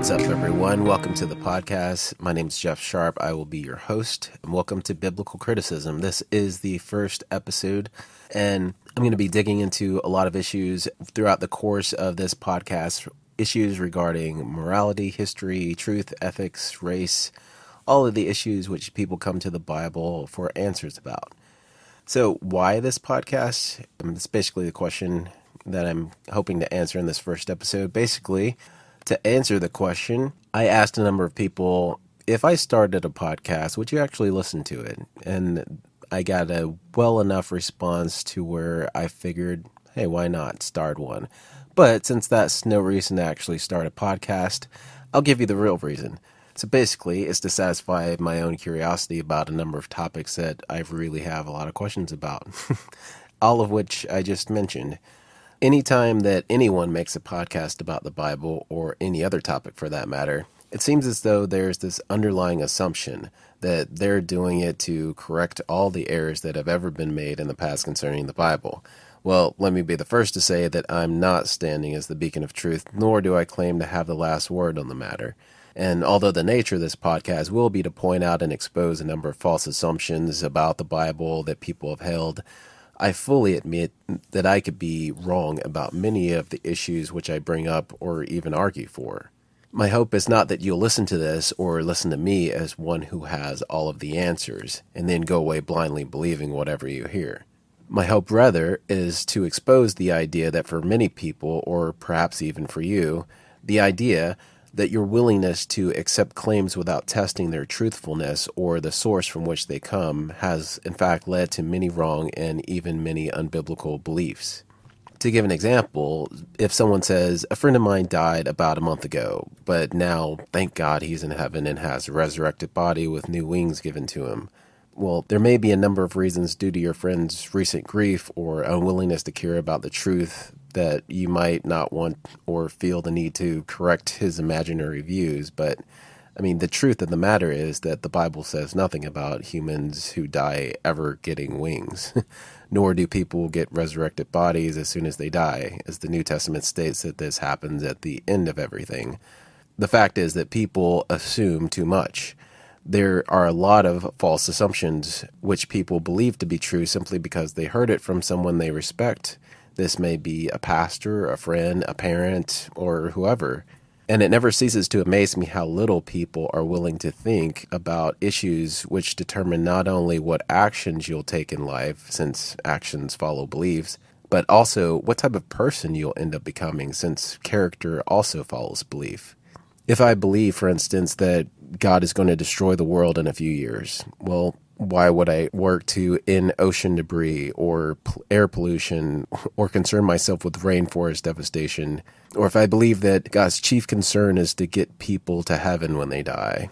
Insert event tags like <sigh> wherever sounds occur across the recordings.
What's up, everyone? Welcome to the podcast. My name is Jeff Sharp. I will be your host. And welcome to Biblical Criticism. This is the first episode, and I'm going to be digging into a lot of issues throughout the course of this podcast issues regarding morality, history, truth, ethics, race, all of the issues which people come to the Bible for answers about. So, why this podcast? It's basically the question that I'm hoping to answer in this first episode. Basically, to answer the question, I asked a number of people if I started a podcast, would you actually listen to it? And I got a well enough response to where I figured, hey, why not start one? But since that's no reason to actually start a podcast, I'll give you the real reason. So basically, it's to satisfy my own curiosity about a number of topics that I really have a lot of questions about, <laughs> all of which I just mentioned. Anytime that anyone makes a podcast about the Bible or any other topic for that matter, it seems as though there's this underlying assumption that they're doing it to correct all the errors that have ever been made in the past concerning the Bible. Well, let me be the first to say that I'm not standing as the beacon of truth, nor do I claim to have the last word on the matter. And although the nature of this podcast will be to point out and expose a number of false assumptions about the Bible that people have held, I fully admit that I could be wrong about many of the issues which I bring up or even argue for. My hope is not that you'll listen to this or listen to me as one who has all of the answers and then go away blindly believing whatever you hear. My hope, rather, is to expose the idea that for many people, or perhaps even for you, the idea that your willingness to accept claims without testing their truthfulness or the source from which they come has, in fact, led to many wrong and even many unbiblical beliefs. To give an example, if someone says, A friend of mine died about a month ago, but now, thank God, he's in heaven and has a resurrected body with new wings given to him. Well, there may be a number of reasons due to your friend's recent grief or unwillingness to care about the truth that you might not want or feel the need to correct his imaginary views. But I mean, the truth of the matter is that the Bible says nothing about humans who die ever getting wings, <laughs> nor do people get resurrected bodies as soon as they die, as the New Testament states that this happens at the end of everything. The fact is that people assume too much. There are a lot of false assumptions which people believe to be true simply because they heard it from someone they respect this may be a pastor, a friend, a parent, or whoever. And it never ceases to amaze me how little people are willing to think about issues which determine not only what actions you'll take in life, since actions follow beliefs, but also what type of person you'll end up becoming, since character also follows belief. If I believe, for instance, that God is going to destroy the world in a few years, well, why would I work to end ocean debris or air pollution or concern myself with rainforest devastation? Or if I believe that God's chief concern is to get people to heaven when they die,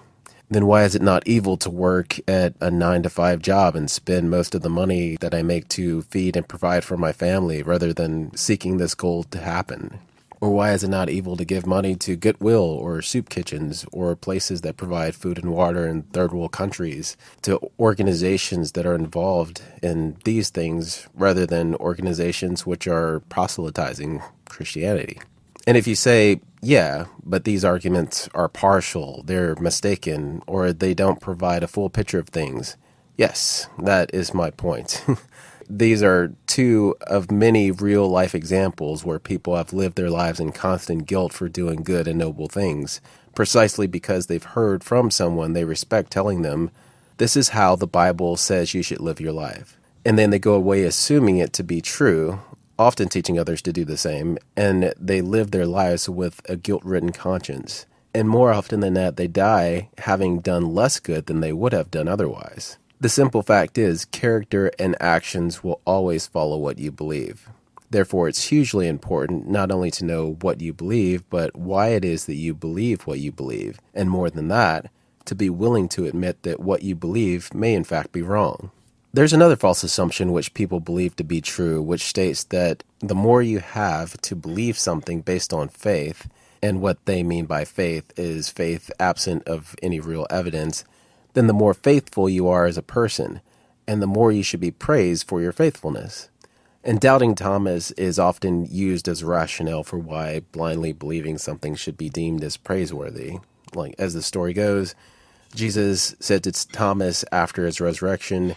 then why is it not evil to work at a nine to five job and spend most of the money that I make to feed and provide for my family rather than seeking this goal to happen? Or why is it not evil to give money to Goodwill or soup kitchens or places that provide food and water in third world countries, to organizations that are involved in these things rather than organizations which are proselytizing Christianity? And if you say, yeah, but these arguments are partial, they're mistaken, or they don't provide a full picture of things, yes, that is my point. <laughs> these are two of many real life examples where people have lived their lives in constant guilt for doing good and noble things, precisely because they've heard from someone they respect telling them, This is how the Bible says you should live your life. And then they go away assuming it to be true, often teaching others to do the same, and they live their lives with a guilt ridden conscience. And more often than not, they die having done less good than they would have done otherwise. The simple fact is, character and actions will always follow what you believe. Therefore, it's hugely important not only to know what you believe, but why it is that you believe what you believe, and more than that, to be willing to admit that what you believe may in fact be wrong. There's another false assumption which people believe to be true, which states that the more you have to believe something based on faith, and what they mean by faith is faith absent of any real evidence, then the more faithful you are as a person, and the more you should be praised for your faithfulness. And doubting Thomas is often used as a rationale for why blindly believing something should be deemed as praiseworthy. Like, as the story goes, Jesus said to Thomas after his resurrection,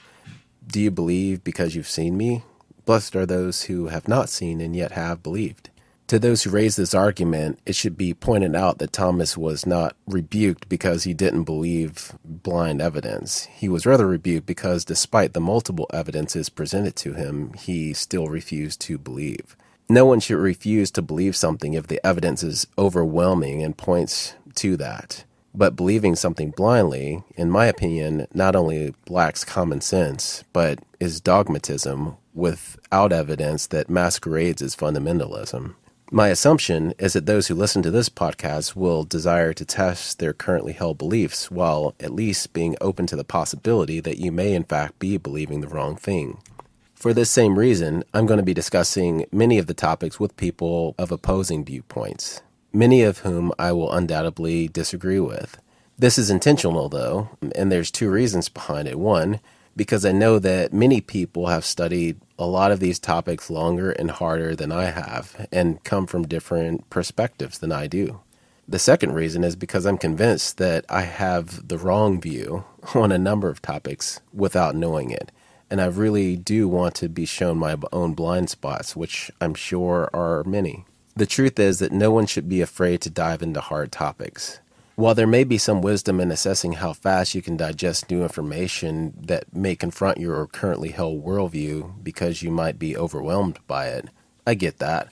Do you believe because you've seen me? Blessed are those who have not seen and yet have believed. To those who raise this argument, it should be pointed out that Thomas was not rebuked because he didn't believe blind evidence. He was rather rebuked because, despite the multiple evidences presented to him, he still refused to believe. No one should refuse to believe something if the evidence is overwhelming and points to that. But believing something blindly, in my opinion, not only lacks common sense, but is dogmatism without evidence that masquerades as fundamentalism. My assumption is that those who listen to this podcast will desire to test their currently held beliefs while at least being open to the possibility that you may, in fact, be believing the wrong thing. For this same reason, I'm going to be discussing many of the topics with people of opposing viewpoints, many of whom I will undoubtedly disagree with. This is intentional, though, and there's two reasons behind it. One, because I know that many people have studied a lot of these topics longer and harder than I have and come from different perspectives than I do. The second reason is because I'm convinced that I have the wrong view <laughs> on a number of topics without knowing it. And I really do want to be shown my own blind spots, which I'm sure are many. The truth is that no one should be afraid to dive into hard topics. While there may be some wisdom in assessing how fast you can digest new information that may confront your currently held worldview because you might be overwhelmed by it, I get that.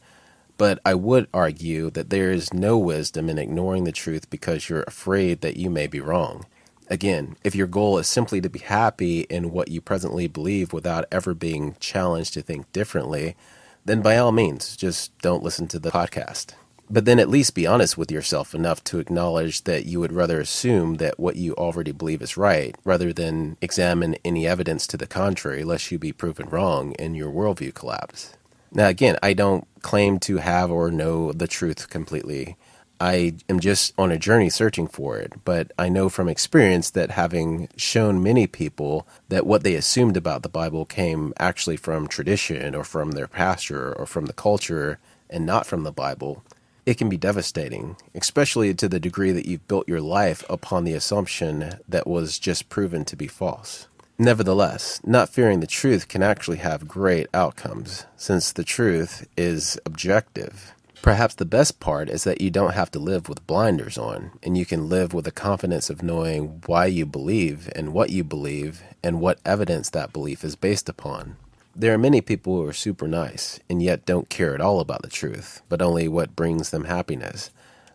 But I would argue that there is no wisdom in ignoring the truth because you're afraid that you may be wrong. Again, if your goal is simply to be happy in what you presently believe without ever being challenged to think differently, then by all means, just don't listen to the podcast. But then at least be honest with yourself enough to acknowledge that you would rather assume that what you already believe is right rather than examine any evidence to the contrary, lest you be proven wrong and your worldview collapse. Now, again, I don't claim to have or know the truth completely. I am just on a journey searching for it, but I know from experience that having shown many people that what they assumed about the Bible came actually from tradition or from their pastor or from the culture and not from the Bible, it can be devastating, especially to the degree that you've built your life upon the assumption that was just proven to be false. Nevertheless, not fearing the truth can actually have great outcomes, since the truth is objective. Perhaps the best part is that you don't have to live with blinders on, and you can live with the confidence of knowing why you believe and what you believe and what evidence that belief is based upon. There are many people who are super nice and yet don't care at all about the truth, but only what brings them happiness.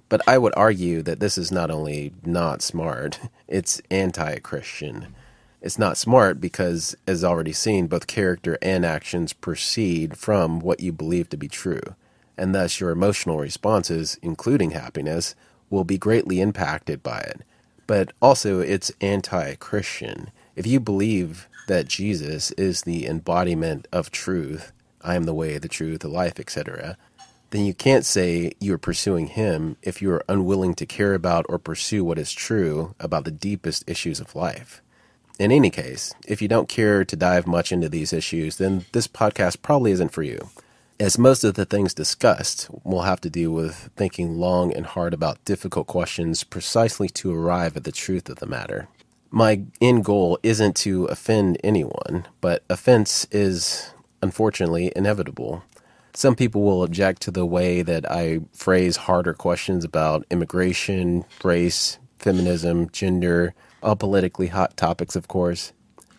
But I would argue that this is not only not smart, <laughs> it's anti Christian. It's not smart because, as already seen, both character and actions proceed from what you believe to be true, and thus your emotional responses, including happiness, will be greatly impacted by it. But also, it's anti Christian. If you believe that Jesus is the embodiment of truth, I am the way, the truth, the life, etc., then you can't say you're pursuing him if you are unwilling to care about or pursue what is true about the deepest issues of life. In any case, if you don't care to dive much into these issues, then this podcast probably isn't for you, as most of the things discussed will have to do with thinking long and hard about difficult questions precisely to arrive at the truth of the matter my end goal isn't to offend anyone, but offense is unfortunately inevitable. Some people will object to the way that I phrase harder questions about immigration, race, feminism, gender, all politically hot topics, of course.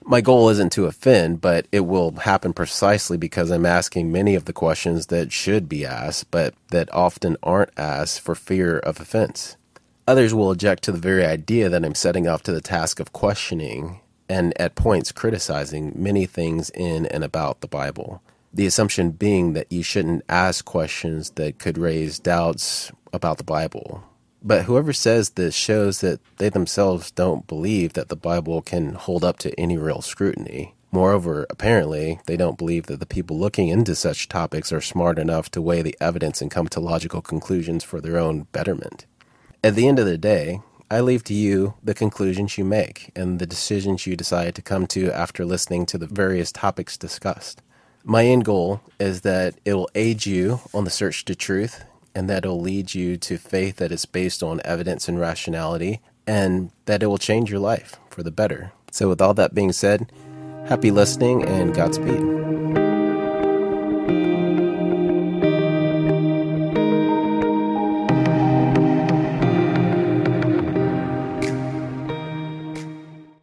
My goal isn't to offend, but it will happen precisely because I'm asking many of the questions that should be asked, but that often aren't asked for fear of offense. Others will object to the very idea that I'm setting off to the task of questioning and at points criticizing many things in and about the Bible. The assumption being that you shouldn't ask questions that could raise doubts about the Bible. But whoever says this shows that they themselves don't believe that the Bible can hold up to any real scrutiny. Moreover, apparently, they don't believe that the people looking into such topics are smart enough to weigh the evidence and come to logical conclusions for their own betterment. At the end of the day, I leave to you the conclusions you make and the decisions you decide to come to after listening to the various topics discussed. My end goal is that it will aid you on the search to truth and that it will lead you to faith that is based on evidence and rationality and that it will change your life for the better. So, with all that being said, happy listening and Godspeed.